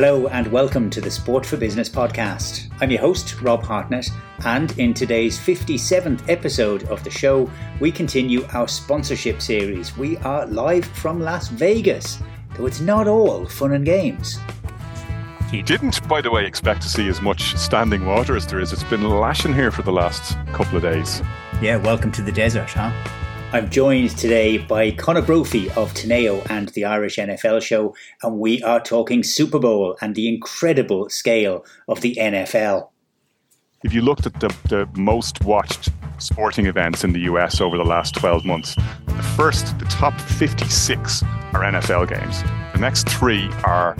Hello and welcome to the Sport for Business podcast. I'm your host, Rob Hartnett, and in today's 57th episode of the show, we continue our sponsorship series. We are live from Las Vegas, though it's not all fun and games. He didn't, by the way, expect to see as much standing water as there is. It's been lashing here for the last couple of days. Yeah, welcome to the desert, huh? I'm joined today by Conor Brophy of Teneo and the Irish NFL show, and we are talking Super Bowl and the incredible scale of the NFL. If you looked at the, the most watched sporting events in the US over the last 12 months, the first, the top 56 are NFL games. The next three are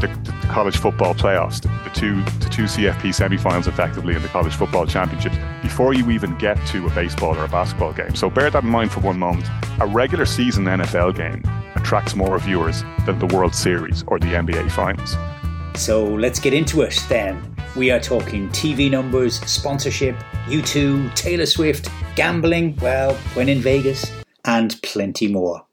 the, the college football playoffs, the, the two the two CFP semifinals effectively in the college football championships before you even get to a baseball or a basketball game. So bear that in mind for one moment. A regular season NFL game attracts more viewers than the World Series or the NBA finals. So let's get into it then. We are talking TV numbers, sponsorship, U2, Taylor Swift, gambling, well, when in Vegas, and plenty more.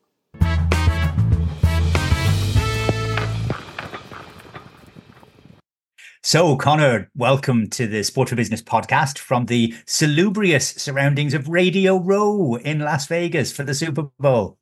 So, Conor, welcome to the Sport for Business podcast from the salubrious surroundings of Radio Row in Las Vegas for the Super Bowl.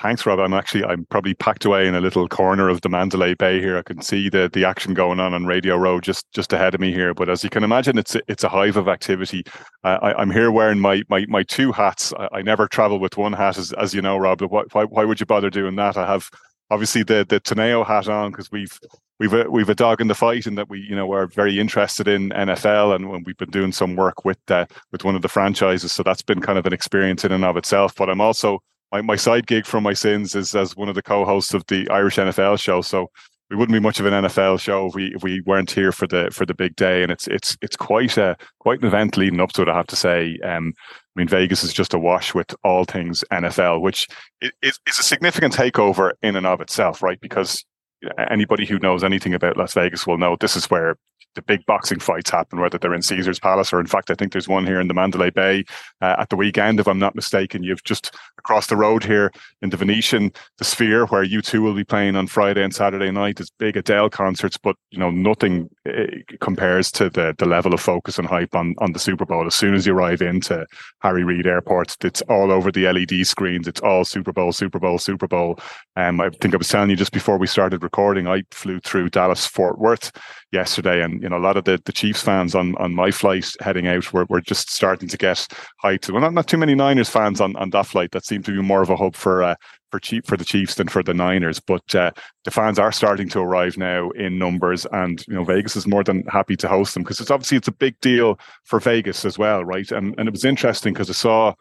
Thanks, Rob. I'm actually I'm probably packed away in a little corner of the Mandalay Bay here. I can see the the action going on on Radio Row just just ahead of me here. But as you can imagine, it's a, it's a hive of activity. Uh, I, am here wearing my my my two hats. I, I, never travel with one hat, as as you know, Rob. But why, why why would you bother doing that? I have obviously the the Teneo hat on because we've we've a, we've a dog in the fight and that we you know we're very interested in NFL and we've been doing some work with uh, with one of the franchises. So that's been kind of an experience in and of itself. But I'm also my, my side gig from my sins is as one of the co-hosts of the Irish NFL show. So we wouldn't be much of an NFL show if we if we weren't here for the for the big day. And it's it's it's quite a quite an event leading up to it I have to say. Um I mean, Vegas is just awash with all things NFL, which is, is a significant takeover in and of itself, right? Because anybody who knows anything about Las Vegas will know this is where the big boxing fights happen, whether they're in Caesar's Palace or, in fact, I think there's one here in the Mandalay Bay uh, at the weekend, if I'm not mistaken. You've just across the road here in the Venetian, the Sphere, where U2 will be playing on Friday and Saturday night. There's big Adele concerts, but you know nothing uh, compares to the the level of focus and hype on on the Super Bowl. As soon as you arrive into Harry Reid Airport, it's all over the LED screens. It's all Super Bowl, Super Bowl, Super Bowl. Um, I think I was telling you just before we started recording, I flew through Dallas Fort Worth yesterday, and you know a lot of the, the Chiefs fans on, on my flight heading out were, were just starting to get hyped. Well, not not too many Niners fans on, on that flight. That seemed to be more of a hub for uh, for cheap for the Chiefs than for the Niners. But uh, the fans are starting to arrive now in numbers, and you know Vegas is more than happy to host them because it's obviously it's a big deal for Vegas as well, right? And and it was interesting because I saw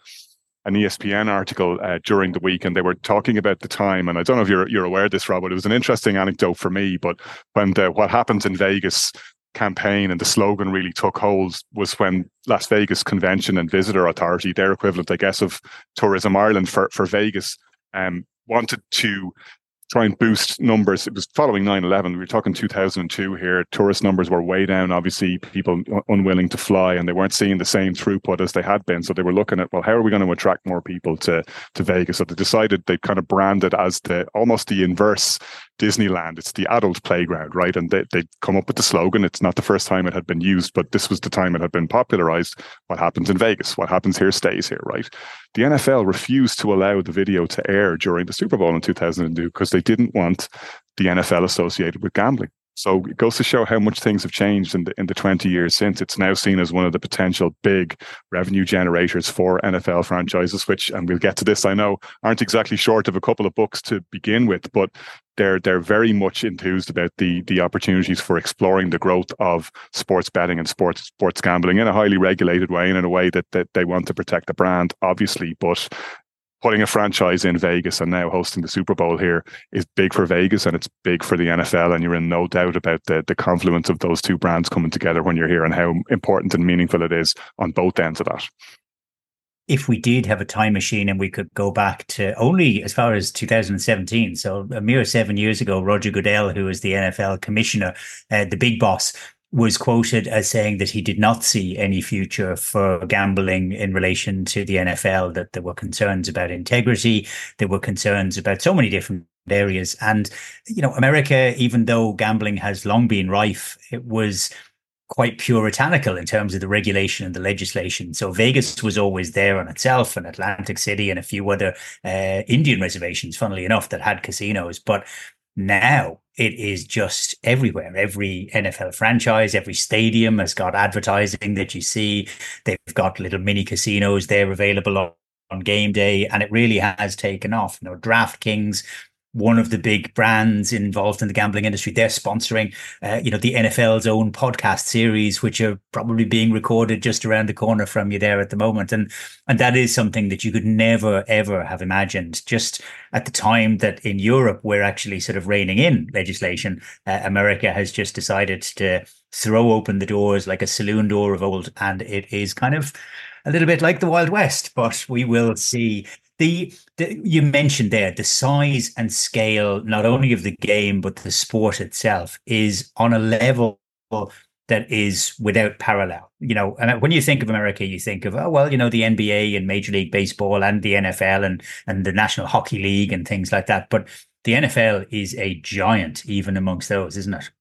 an ESPN article uh, during the week, and they were talking about the time. And I don't know if you're you're aware of this, Rob, but it was an interesting anecdote for me. But when the, what happens in Vegas campaign and the slogan really took hold was when Las Vegas Convention and Visitor Authority, their equivalent, I guess, of Tourism Ireland for for Vegas, um, wanted to try and boost numbers. It was following 9 11. We were talking 2002 here. Tourist numbers were way down, obviously, people unwilling to fly, and they weren't seeing the same throughput as they had been. So they were looking at, well, how are we going to attract more people to, to Vegas? So they decided they kind of branded as the almost the inverse Disneyland. It's the adult playground, right? And they, they come up with the slogan. It's not the first time it had been used, but this was the time it had been popularized. What happens in Vegas? What happens here stays here, right? The NFL refused to allow the video to air during the Super Bowl in 2002 because they didn't want the NFL associated with gambling. So it goes to show how much things have changed in the in the 20 years since. It's now seen as one of the potential big revenue generators for NFL franchises, which, and we'll get to this, I know, aren't exactly short of a couple of books to begin with, but they're they're very much enthused about the the opportunities for exploring the growth of sports betting and sports sports gambling in a highly regulated way and in a way that that they want to protect the brand, obviously, but putting a franchise in Vegas and now hosting the Super Bowl here is big for Vegas and it's big for the NFL. And you're in no doubt about the, the confluence of those two brands coming together when you're here and how important and meaningful it is on both ends of that. If we did have a time machine and we could go back to only as far as 2017, so a mere seven years ago, Roger Goodell, who was the NFL commissioner, uh, the big boss, was quoted as saying that he did not see any future for gambling in relation to the NFL, that there were concerns about integrity, there were concerns about so many different areas. And, you know, America, even though gambling has long been rife, it was quite puritanical in terms of the regulation and the legislation. So Vegas was always there on itself, and Atlantic City and a few other uh, Indian reservations, funnily enough, that had casinos. But now it is just everywhere. Every NFL franchise, every stadium has got advertising that you see. They've got little mini casinos there available on, on game day, and it really has taken off. You know, DraftKings one of the big brands involved in the gambling industry. They're sponsoring, uh, you know, the NFL's own podcast series, which are probably being recorded just around the corner from you there at the moment. And and that is something that you could never ever have imagined. Just at the time that in Europe we're actually sort of reining in legislation, uh, America has just decided to throw open the doors like a saloon door of old, and it is kind of a little bit like the Wild West. But we will see the, the, you mentioned there the size and scale not only of the game but the sport itself is on a level that is without parallel. You know, and when you think of America, you think of oh well, you know, the NBA and Major League Baseball and the NFL and and the National Hockey League and things like that. But the NFL is a giant even amongst those, isn't it?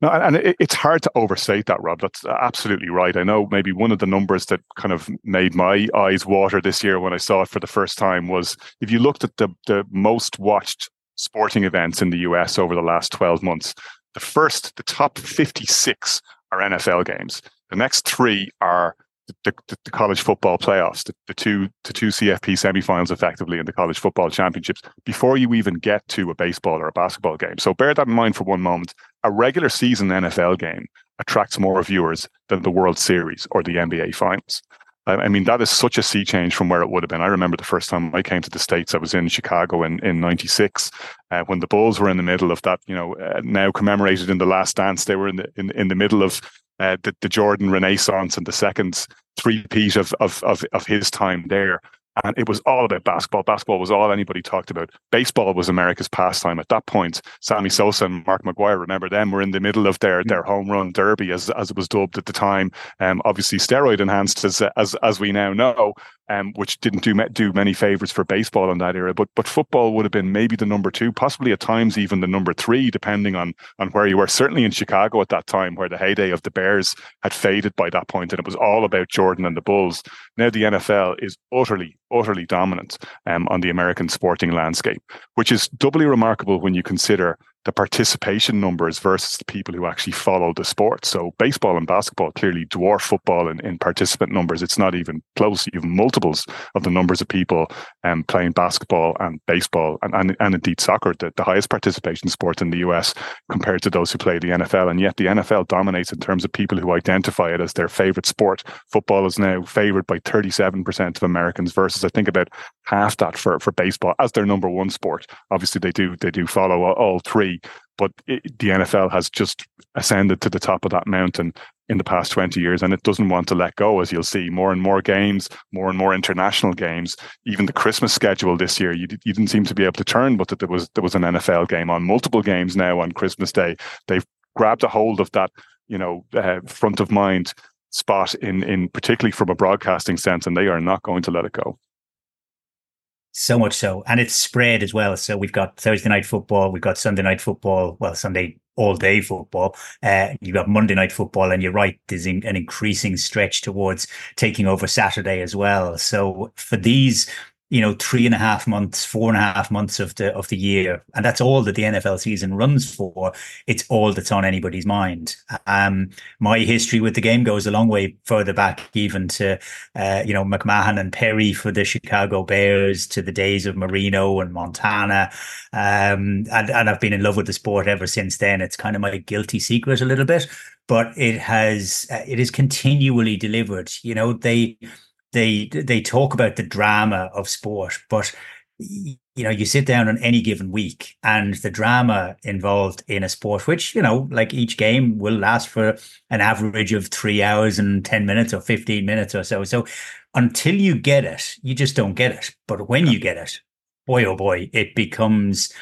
No, and it's hard to overstate that, Rob. That's absolutely right. I know maybe one of the numbers that kind of made my eyes water this year when I saw it for the first time was if you looked at the, the most watched sporting events in the US over the last 12 months, the first, the top 56 are NFL games. The next three are the, the, the, college football playoffs, the, the two the two CFP semifinals, effectively in the college football championships, before you even get to a baseball or a basketball game. So bear that in mind for one moment. A regular season NFL game attracts more viewers than the World Series or the NBA Finals. I mean, that is such a sea change from where it would have been. I remember the first time I came to the States, I was in Chicago in, in 96, uh, when the Bulls were in the middle of that, you know, uh, now commemorated in the last dance. They were in the, in, in the middle of uh, the, the Jordan Renaissance and the second three-peat of, of, of, of his time there. And it was all about basketball. Basketball was all anybody talked about. Baseball was America's pastime at that point. Sammy Sosa and Mark McGwire, remember them, were in the middle of their, their home run derby, as, as it was dubbed at the time. Um, obviously, steroid enhanced, as, as, as we now know um, which didn't do do many favors for baseball in that era. But but football would have been maybe the number two, possibly at times even the number three, depending on on where you were. Certainly in Chicago at that time, where the heyday of the Bears had faded by that point, and it was all about Jordan and the Bulls. Now the NFL is utterly utterly dominant um, on the American sporting landscape, which is doubly remarkable when you consider the participation numbers versus the people who actually follow the sport. So baseball and basketball clearly dwarf football in, in participant numbers. It's not even close. You have multiples of the numbers of people um, playing basketball and baseball and, and, and indeed soccer, the, the highest participation sport in the US compared to those who play the NFL. And yet the NFL dominates in terms of people who identify it as their favorite sport. Football is now favored by 37% of Americans versus I think about half that for, for baseball as their number one sport. Obviously they do, they do follow all, all three but it, the NFL has just ascended to the top of that mountain in the past 20 years and it doesn't want to let go as you'll see. More and more games more and more international games. Even the christmas schedule this year you, you didn't seem to be able to turn but that there was there was an nfl game on. Multiple games now on christmas day. They've grabbed a hold of that you know uh, front of mind spot in in particularly from a broadcasting sense and they are not going to let it go so much so. And it's spread as well. So we've got Thursday night football, we've got Sunday night football, well, Sunday all day football. Uh, you've got Monday night football, and you're right, there's an increasing stretch towards taking over Saturday as well. So for these you know three and a half months four and a half months of the of the year. And that's all that the nfl season runs for. It's all that's on anybody's mind. Um my history with the game goes a long way further back even to uh, you know mcmahon and perry for the chicago bears to the days of marino and montana. Um and, and i've been in love with the sport ever since then. It's kind of my guilty secret a little bit but it has uh, it is continually delivered. You know they they they talk about the drama of sport, but you know, you sit down on any given week and the drama involved in a sport, which, you know, like each game will last for an average of three hours and 10 minutes or 15 minutes or so. So until you get it, you just don't get it. But when you get it, boy, oh boy, it becomes,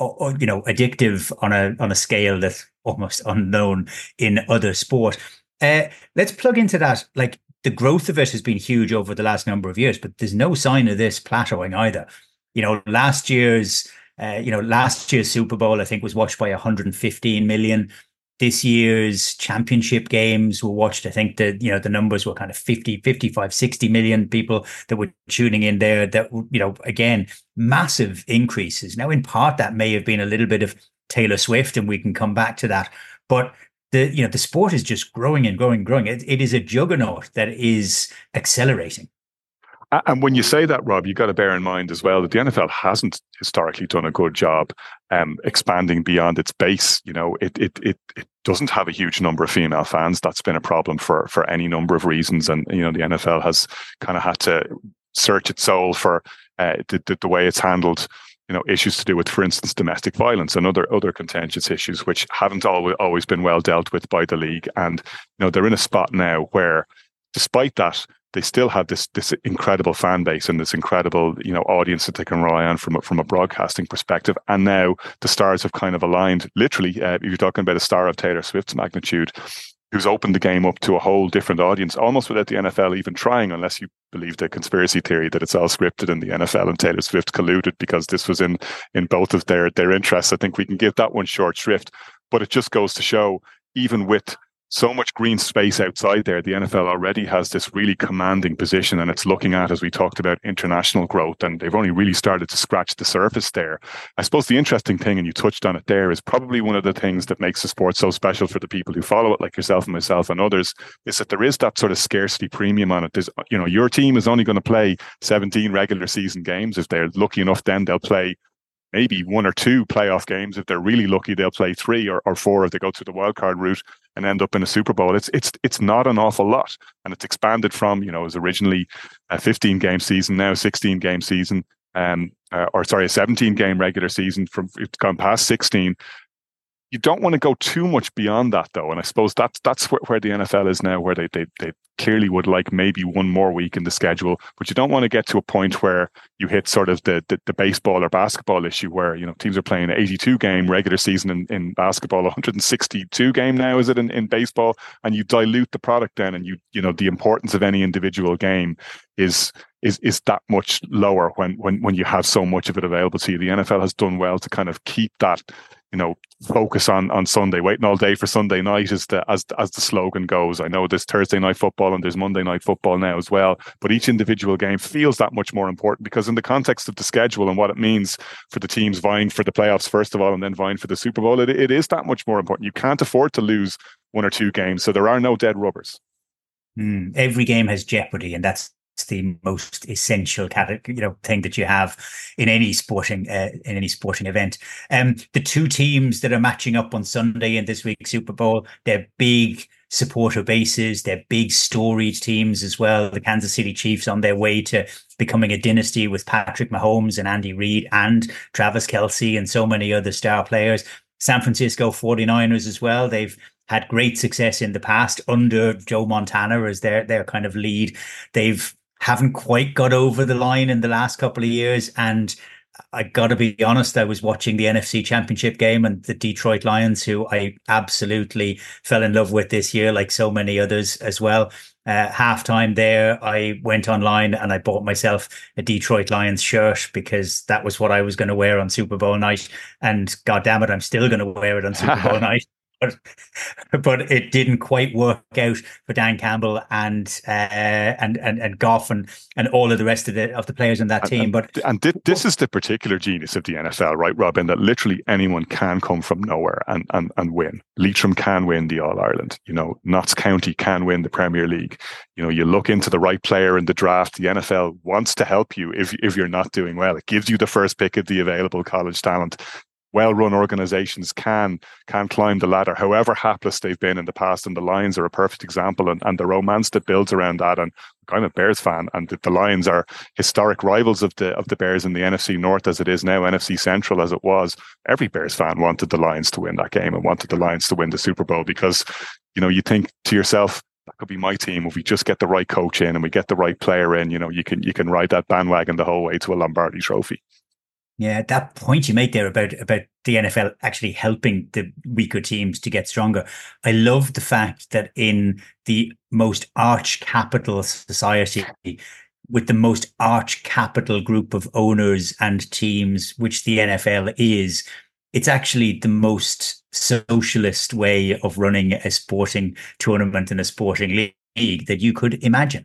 you know, addictive on a, on a scale that's almost unknown in other sport. Uh, let's plug into that. Like the growth of it has been huge over the last number of years, but there's no sign of this plateauing either. You know, last year's Uh, you know, last year's Super Bowl, I think, was watched by 115 million. This year's championship games were watched. I think the you know the numbers were kind of 50, 55, 60 million people that were tuning in there. That you know, again, massive increases. Now, in part, that may have been a little bit of Taylor Swift, and we can come back to that. But the you know the sport is just growing and growing and growing. It, it is a juggernaut that is accelerating. And when you say that, Rob, you've got to bear in mind as well that the NFL hasn't historically done a good job um, expanding beyond its base. You know, it, it it it doesn't have a huge number of female fans. That's been a problem for for any number of reasons. And you know, the NFL has kind of had to search its soul for uh, the, the, the way it's handled you know issues to do with for instance domestic violence and other other contentious issues which haven't always always been well dealt with by the league and you know they're in a spot now where despite that they still have this this incredible fan base and this incredible you know audience that they can rely on from a, from a broadcasting perspective. And now the stars have kind of aligned. Literally, uh, you're talking about a star of Taylor Swift's magnitude, who's opened the game up to a whole different audience, almost without the NFL even trying, unless you believe the conspiracy theory that it's all scripted and the NFL and Taylor Swift colluded because this was in in both of their their interests. I think we can give that one short shrift. But it just goes to show, even with so much green space outside there. The NFL already has this really commanding position, and it's looking at, as we talked about, international growth, and they've only really started to scratch the surface there. I suppose the interesting thing, and you touched on it there, is probably one of the things that makes the sport so special for the people who follow it, like yourself and myself and others, is that there is that sort of scarcity premium on it. There's, you know, your team is only going to play 17 regular season games. If they're lucky enough, then they'll play maybe one or two playoff games. If they're really lucky, they'll play three or, or four if they go through the wild card route and end up in a Super Bowl. It's it's it's not an awful lot, and it's expanded from you know it was originally a 15 game season, now 16 game season, um, uh, or sorry, a 17 game regular season from it's gone past 16 you don't want to go too much beyond that though and i suppose that's that's where, where the nfl is now where they, they they clearly would like maybe one more week in the schedule but you don't want to get to a point where you hit sort of the the, the baseball or basketball issue where you know teams are playing an 82 game regular season in, in basketball 162 game now is it in, in baseball? And you dilute the product then and you you know the importance of any individual game is is is that much lower when when when you have so much of it available to you. The nfl has done well to kind of keep that you know focus on on Sunday, waiting all day for Sunday night is the as as the slogan goes. I know there's Thursday night football and there's Monday night football now as well, but each individual game feels that much more important because in the context of the schedule and what it means for the teams vying for the playoffs first of all and then vying for the Super Bowl, it, it is that much more important. You can't afford to lose one or two games, so there are no dead rubbers. Mm, every game has jeopardy, and that's the most essential category, you know, thing that you have in any sporting uh, in any sporting event. Um, the two teams that are matching up on Sunday in this week's Super Bowl, they're big supporter bases, they're big storied teams as well. The Kansas City Chiefs on their way to becoming a dynasty with Patrick Mahomes and Andy Reid and Travis Kelce and so many other star players. San Francisco 49ers as well. They've had great success in the past under Joe Montana as their their kind of lead. They've haven't quite got over the line in the last couple of years. And I got to be honest, I was watching the NFC Championship game and the Detroit Lions, who I absolutely fell in love with this year, like so many others as well. Uh, halftime there, I went online and I bought myself a Detroit Lions shirt because that was what I was going to wear on Super Bowl night. And God damn it, I'm still going to wear it on Super Bowl night but but it didn't quite work out for Dan Campbell and uh, and and and Goff and and all of the rest of the of the players in that team. And, but and this is the particular genius of the NFL, right, Robin? That literally anyone can come from nowhere and and and win. Leitrim can win the All Ireland. You know, Notts County can win the Premier League. You know, you look into the right player in the draft. The NFL wants to help you if if you're not doing well. It gives you the first pick of the available college talent well-run organizations can can climb the ladder, however hapless they've been in the past. And the Lions are a perfect example, and, and the romance that builds around that. And I'm a Bears fan, and the, the, Lions are historic rivals of the of the Bears in the NFC North as it is now, NFC Central as it was. Every Bears fan wanted the Lions to win that game and wanted the Lions to win the Super Bowl because, you know, you think to yourself, that could be my team if we just get the right coach in and we get the right player in. You know, you can you can ride that bandwagon the whole way to a Lombardi Trophy. Yeah, that point you make there about about the NFL actually helping the weaker teams to get stronger. I love the fact that in the most arch capital society, with the most arch capital group of owners and teams, which the NFL is, it's actually the most socialist way of running a sporting tournament and a sporting league that you could imagine.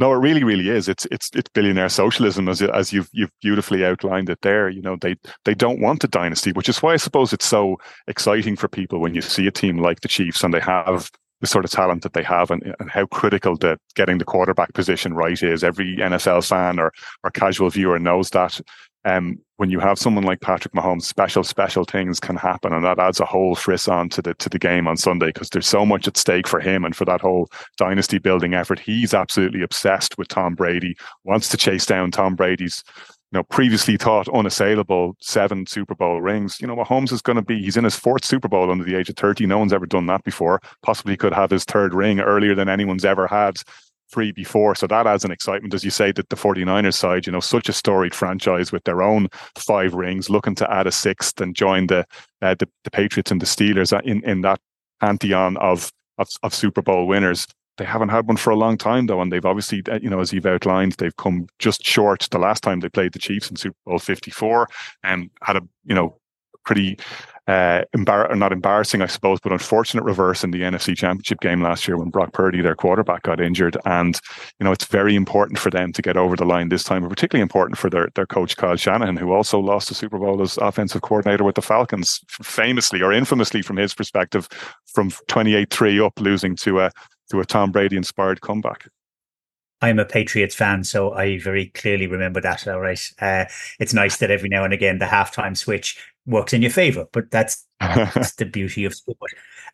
No, it really, really is. It's it's it's billionaire socialism, as as you've you've beautifully outlined it there. You know, they they don't want a dynasty, which is why I suppose it's so exciting for people when you see a team like the Chiefs and they have the sort of talent that they have and, and how critical that getting the quarterback position right is. Every NFL fan or or casual viewer knows that. Um, when you have someone like Patrick Mahomes, special special things can happen, and that adds a whole frisson to the to the game on Sunday because there's so much at stake for him and for that whole dynasty building effort. He's absolutely obsessed with Tom Brady, wants to chase down Tom Brady's you know, previously thought unassailable seven Super Bowl rings. You know, Mahomes is going to be, he's in his fourth Super Bowl under the age of 30. No one's ever done that before. Possibly could have his third ring earlier than anyone's ever had three before. So that adds an excitement, as you say, that the 49ers side, you know, such a storied franchise with their own five rings, looking to add a sixth and join the uh, the, the, Patriots and the Steelers in, in that pantheon of, of, of Super Bowl winners. They haven't had one for a long time, though, and they've obviously, uh, you know, as you've outlined, they've come just short the last time they played the Chiefs in Super Bowl 54 and had a, you know, pretty uh, embar- not embarrassing, I suppose, but unfortunate reverse in the NFC Championship game last year when Brock Purdy, their quarterback, got injured. And you know, it's very important for them to get over the line this time, and particularly important for their their coach Kyle Shanahan, who also lost the Super Bowl as offensive coordinator with the Falcons, famously or infamously from his perspective, from 28-3 up, losing to a to a Tom Brady inspired comeback. I'm a Patriots fan, so I very clearly remember that. All right, uh, it's nice that every now and again the halftime switch works in your favor, but that's, that's the beauty of sport.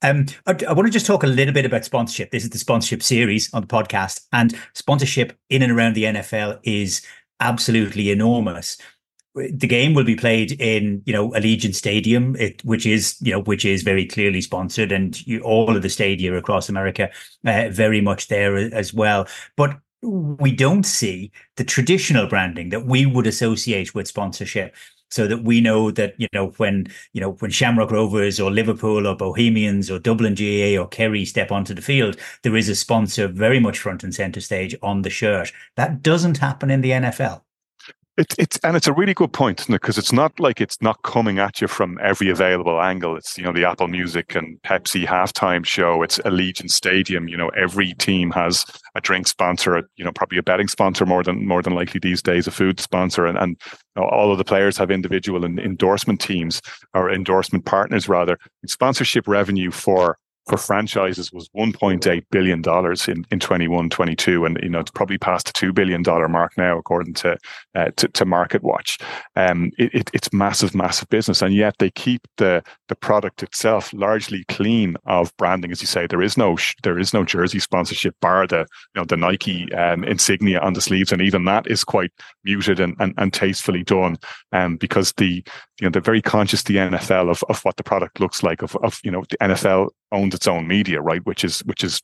Um, I, I, want to just talk a little bit about sponsorship. This is the sponsorship series on the podcast, and sponsorship in and around the NFL is absolutely enormous. The game will be played in, you know, Allegiant Stadium, it, which is, you know, which is very clearly sponsored, and you, all of the stadia across America uh, very much there as well. But we don't see the traditional branding that we would associate with sponsorship so that we know that you know when you know when Shamrock Rovers or Liverpool or Bohemians or Dublin GAA or Kerry step onto the field, there is a sponsor very much front and center stage on the shirt. That doesn't happen in the NFL. It's it's and it's a really good point. Because it's not like it's not coming at you from every available angle. It's you know the Apple Music and Pepsi halftime show. It's Allegiant Stadium. You know every team has a drink sponsor. You know probably a betting sponsor more than more than likely these days, a food sponsor, and and you know, all of the players have individual endorsement teams or endorsement partners rather. Sponsorship revenue for for franchises was 1.8 billion dollars in in 21 22 and you know it's probably past the 2 billion dollar mark now according to uh, to, to market watch um it, it, it's massive massive business and yet they keep the the product itself largely clean of branding. As you say there is no there is no jersey sponsorship bar the you know the Nike um, insignia on the sleeves and even that is quite muted and and, and tastefully done um because the you know they're very conscious the NFL of, of what the product looks like of, of you know the NFL owns its own media right which is which is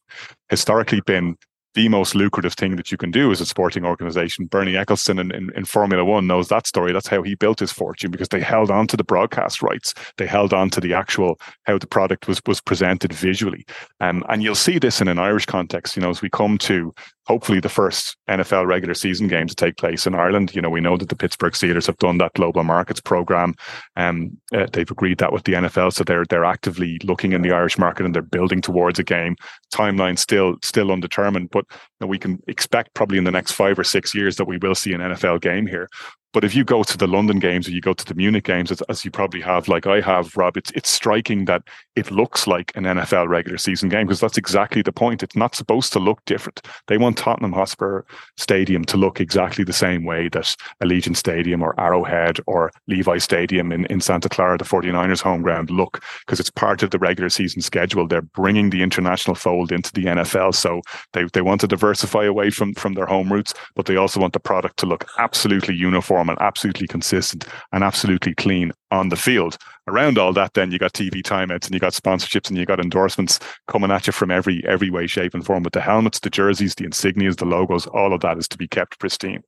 historically been the most lucrative thing that you can do as a sporting organization. Bernie Ecclestone in, in, in, Formula One knows that story. That's how he built his fortune because they held on to the broadcast rights. They held on to the actual how the product was was presented visually. Um, and you'll see this in an Irish context. You know, as we come to hopefully the first NFL regular season game to take place in Ireland. You know, we know that the Pittsburgh Steelers have done that global markets program. Um, uh, they've agreed that with the NFL, so they're they're actively looking in the Irish market and they're building towards a game. Timeline still still undetermined, but you know, we can expect probably in the next five or six years that we will see an NFL game here. But if you go to the London games or you go to the Munich games, as, as, you probably have, like I have, Rob, it's it's striking that it looks like an NFL regular season game because that's exactly the point. It's not supposed to look different. They want Tottenham Hotspur Stadium to look exactly the same way that Allegiant Stadium or Arrowhead or Levi Stadium in, in Santa Clara, the 49ers home ground, look because it's part of the regular season schedule. They're bringing the international fold into the NFL. So they, they want to diversify away from, from their home roots, but they also want the product to look absolutely uniform and absolutely consistent and absolutely clean on the field. Around all that, then you got TV timeouts and you got sponsorships and you got endorsements coming at you from every every way, shape, and form. With the helmets, the jerseys, the insignias, the logos, all of that is to be kept pristine.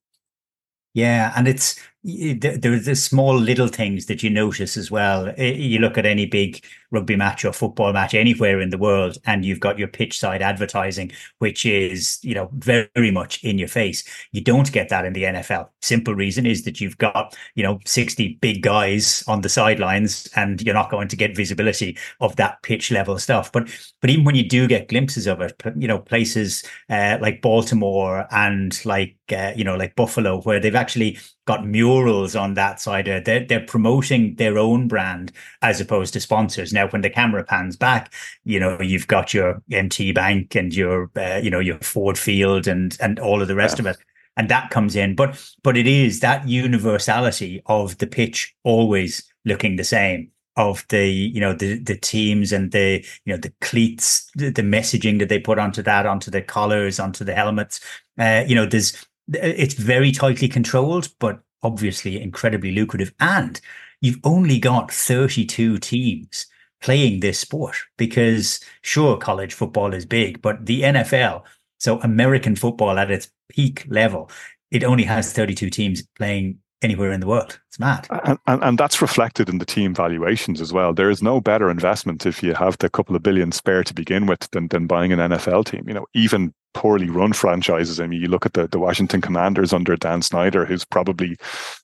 Yeah, and it's there's the small little things that you notice as well. You look at any big rugby match or football match anywhere in the world, and you've got your pitch side advertising, which is you know very much in your face. You don't get that in the NFL. Simple reason is that you've got you know sixty big guys on the sidelines, and you're not going to get visibility of that pitch level stuff. But but even when you do get glimpses of it, you know places uh, like Baltimore and like uh, you know like Buffalo, where they've actually got murals on that side. Uh, they're, they're promoting their own brand as opposed to sponsors. Now, when the camera pans back, you know, you've got your M&T Bank and your, uh, you know, your Ford Field and, and all of the rest yeah. of it. And that comes in. But, but it is that universality of the pitch always looking the same of the you know the the teams and the you know the cleats the, the messaging that they put onto that onto the collars onto the helmets uh, you know there's Uh, it's very tightly controlled, but obviously incredibly lucrative. And you've only got 32 teams playing this sport because sure, college football is big, but the NFL, so American football at its peak level, it only has 32 teams playing anywhere in the world. It's mad. And, and, and, that's reflected in the team valuations as well. There is no better investment if you have the couple of billion spare to begin with than, than buying an NFL team. You know, even poorly run franchises. I mean, you look at the, the Washington Commanders under Dan Snyder, who's probably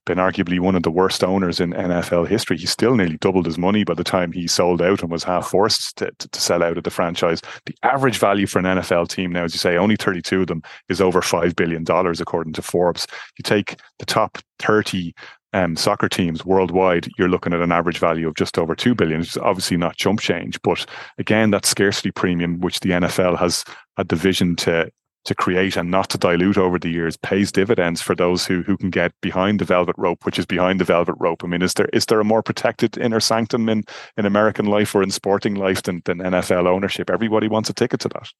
been arguably one of the worst owners in NFL history. He still nearly doubled his money by the time he sold out and was half forced to, to, to sell out of the franchise. The average value for an NFL team now, as you say, only 32 of them is over $5 billion, according to Forbes. You take the top 30 um, soccer teams worldwide, you're looking at an average value of just over two billion. It's obviously not chump change, but again, that scarcity premium, which the NFL has had the vision to to create and not to dilute over the years, pays dividends for those who who can get behind the velvet rope, which is behind the velvet rope. I mean, is there is there a more protected inner sanctum in in American life or in sporting life than than NFL ownership? Everybody wants a ticket to that.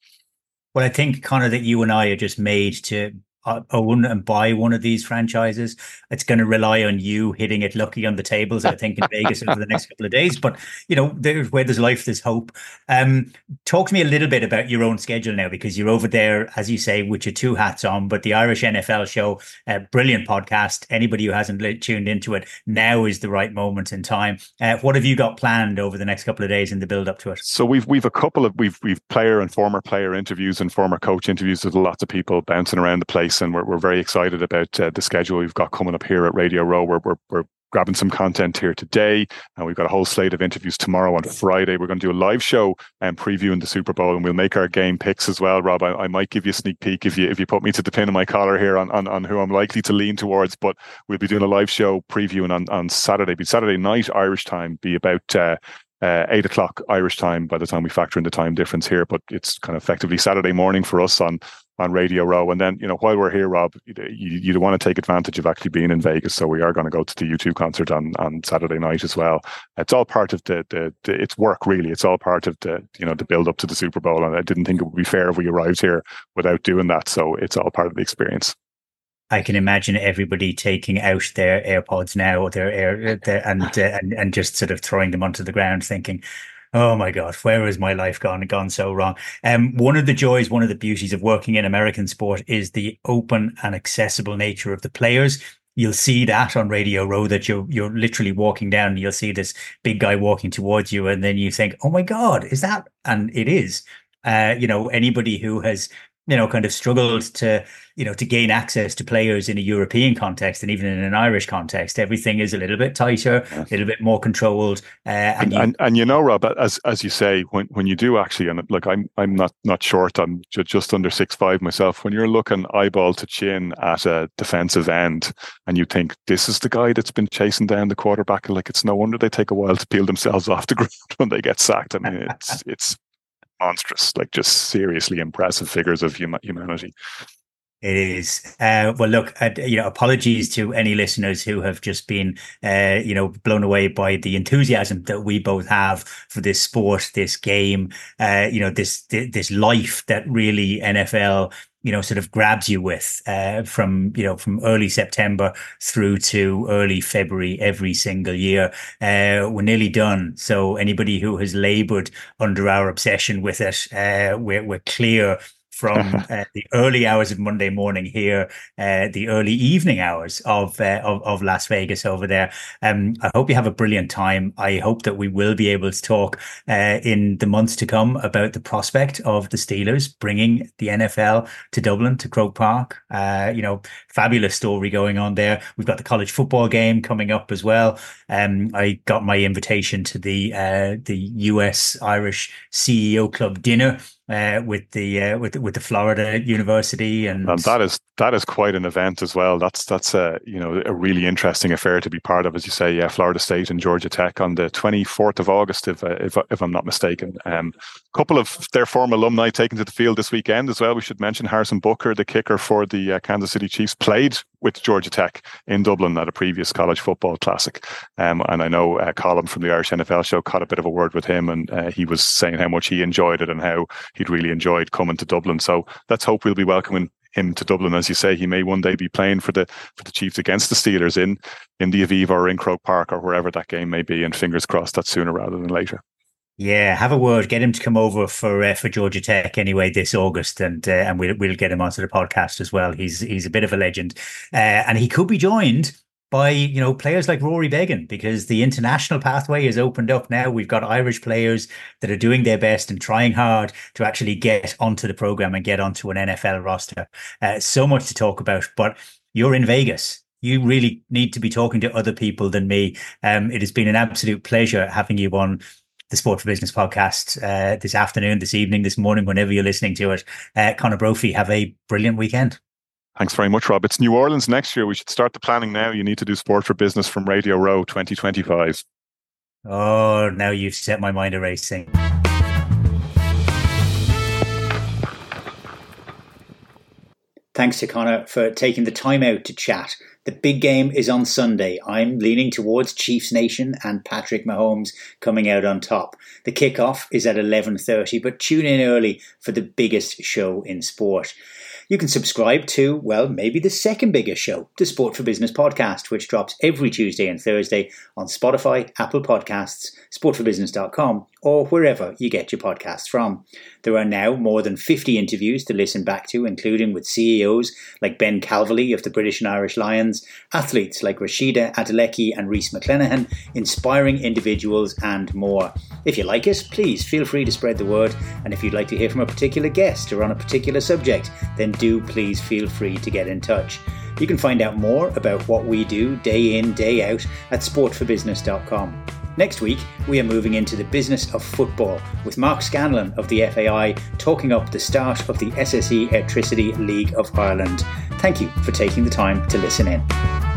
Well, I think Conor that you and I are just made to own and buy one of these franchises. It's going to rely on you hitting it lucky on the tables, I think, in Vegas over the next couple of days. But you know, there's where there's life, there's hope. Um, talk to me a little bit about your own schedule now, because you're over there, as you say, with your two hats on. But the Irish NFL show, a brilliant podcast. Anybody who hasn't tuned into it, now is the right moment in time. Uh, what have you got planned over the next couple of days in the build up to it? So we've we've a couple of we've we've player and former player interviews and former coach interviews with lots of people bouncing around the place and we're, we're very excited about uh, the schedule we've got coming up here at Radio Row. We're, we're, we're grabbing some content here today, and we've got a whole slate of interviews tomorrow on Friday. We're going to do a live show and um, previewing the Super Bowl, and we'll make our game picks as well. Rob, I, I, might give you a sneak peek if you if you put me to the pin of my collar here on, on, on who I'm likely to lean towards. But we'll be doing a live show previewing on on Saturday, be Saturday night Irish time, be about. Uh, uh, eight o'clock Irish time by the time we factor in the time difference here, but it's kind of effectively Saturday morning for us on on Radio Row. And then, you know, while we're here, Rob, you, you want to take advantage of actually being in Vegas. So we are going to go to the U2 concert on, on Saturday night as well. It's all part of the, the, the, it's work really. It's all part of the, you know, the build up to the Super Bowl. And I didn't think it would be fair if we arrived here without doing that. So it's all part of the experience. I can imagine everybody taking out their AirPods now, or their air, their, and, uh, and and just sort of throwing them onto the ground, thinking, oh my god where has my life gone gone so wrong? Um one of the joys one of the beauties of working in american sport is the open and accessible nature of the players. You'll see that on radio row that you're you're literally walking down and you'll see this big guy walking towards you and then you think oh my god is that? And it is. Uh, you know anybody who has you know, kind of struggled to, you know, to gain access to players in a European context and even in an Irish context. Everything is a little bit tighter, a little bit more controlled. Uh, and, and, you, and, and, you know, Rob, as as you say, when, when you do actually, and look, I'm I'm not not short, I'm just under six five myself. When you're looking eyeball to chin at a defensive end, and you think this is the guy that's been chasing down the quarterback, like it's no wonder they take a while to peel themselves off the ground when they get sacked. I mean, it's it's monstrous, like just seriously impressive figures of hum- humanity. It is. Uh, well, look, uh, you know, apologies to any listeners who have just been, uh, you know, blown away by the enthusiasm that we both have for this sport, this game, uh, you know, this this life that really NFL you know sort of grabs you with uh, from you know from early September through to early February every single year. Uh, we're nearly done, so anybody who has laboured under our obsession with it, uh, we're we're clear from uh, the early hours of Monday morning here, uh, the early evening hours of, uh, of, of Las Vegas over there. Um, I hope you have a brilliant time. I hope that we will be able to talk uh, in the months to come about the prospect of the Steelers bringing the NFL to Dublin to Croke Park. Uh, you know, fabulous story going on there. We've got the college football game coming up as well. Um, I got my invitation to the uh, the US Irish CEO Club dinner uh, with the uh, with with the Florida University, and... and that is that is quite an event as well. That's that's a you know a really interesting affair to be part of, as you say. Yeah, Florida State and Georgia Tech on the twenty fourth of August, if uh, if if I'm not mistaken. Um, a couple of their former alumni taken to the field this weekend as well. We should mention Harrison Butker, the kicker for the uh, Kansas City Chiefs, played with Georgia Tech in Dublin at a previous college football classic. Um, and I know uh, Colin from the Irish NFL show caught a bit of a word with him, and uh, he was saying how much he enjoyed it and how he'd really enjoyed coming to Dublin. So let's hope we'll be welcoming him to Dublin. As you say, he may one day be playing for the for the Chiefs against the Steelers in in the Aviva or in Croke Park or wherever that game may be. And fingers crossed that sooner rather than later. Yeah, have a word. Get him to come over for uh, for Georgia Tech anyway this August, and uh, and we'll we'll get him onto the podcast as well. He's he's a bit of a legend, uh, and he could be joined by you know players like Rory Beggan because the international pathway is opened up now. We've got Irish players that are doing their best and trying hard to actually get onto the program and get onto an NFL roster. Uh, so much to talk about, but you're in Vegas you really need to be talking to other people than me. Um, it has been an absolute pleasure having you on the Sport for Business podcast uh, this afternoon, this evening, this morning, whenever you're listening to it. Uh, Conor Brophy, have a brilliant weekend. Thanks very much, Rob. It's New Orleans next year. We should start the planning now. You need to do Sport for Business from Radio Row 2025. Oh, now you've set my mind a racing. Thanks to Conor for taking the time out to chat the big game is on Sunday. I'm leaning towards Chiefs Nation and Patrick Mahomes coming out on top. The kickoff is at 11:30, but tune in early for the biggest show in sport. You can subscribe to, well, maybe the second biggest show, the Sport for Business podcast, which drops every Tuesday and Thursday on Spotify, Apple Podcasts, sportforbusiness.com, or wherever you get your podcasts from. There are now more than 50 interviews to listen back to, including with CEOs like Ben Calverley of the British and Irish Lions, athletes like Rhasidat Adeleke and Rhys McClenaghan, inspiring individuals, and more. If you like it, please feel free to spread the word, and if you'd like to hear from a particular guest or on a particular subject, then do please feel free to get in touch. You can find out more about what we do day in, day out at sportforbusiness.com. Next week, we are moving into the business of football with Mark Scanlon of the FAI talking up the start of the SSE Airtricity League of Ireland. Thank you for taking the time to listen in.